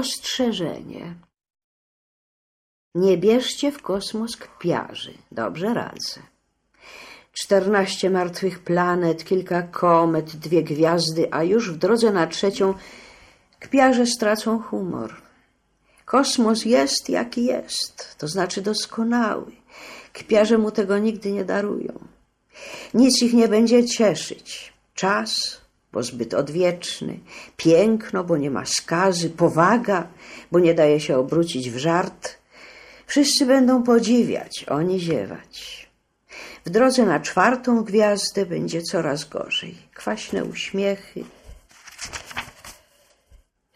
Ostrzeżenie. Nie bierzcie w kosmos kpiarzy. Dobrze radzę. Czternaście martwych planet, kilka komet, dwie gwiazdy, a już w drodze na trzecią kpiarze stracą humor. Kosmos jest jaki jest, to znaczy doskonały. Kpiarze mu tego nigdy nie darują. Nic ich nie będzie cieszyć. Czas, bo zbyt odwieczny, piękno, bo nie ma skazy, powaga, bo nie daje się obrócić w żart. Wszyscy będą podziwiać, oni ziewać. W drodze na czwartą gwiazdę będzie coraz gorzej. Kwaśne uśmiechy,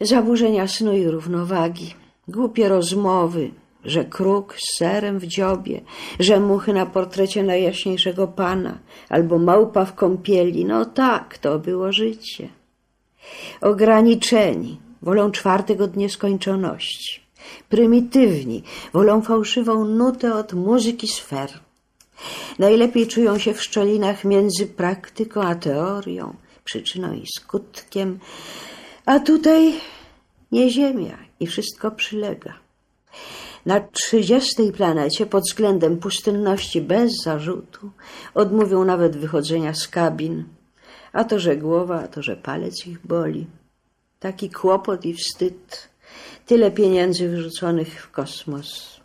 zaburzenia snu i równowagi, głupie rozmowy, że kruk z serem w dziobie, że muchy na portrecie najjaśniejszego pana, albo małpa w kąpieli. No tak, to było życie. Ograniczeni, wolą czwartek od nieskończoności. Prymitywni, wolą fałszywą nutę od muzyki sfer. Najlepiej czują się w szczelinach między praktyką a teorią, przyczyną i skutkiem, a tutaj nie ziemia i wszystko przylega. Na trzydziestej planecie pod względem pustynności bez zarzutu odmówią nawet wychodzenia z kabin, a to, że głowa, a to, że palec ich boli. Taki kłopot i wstyd, tyle pieniędzy wyrzuconych w kosmos.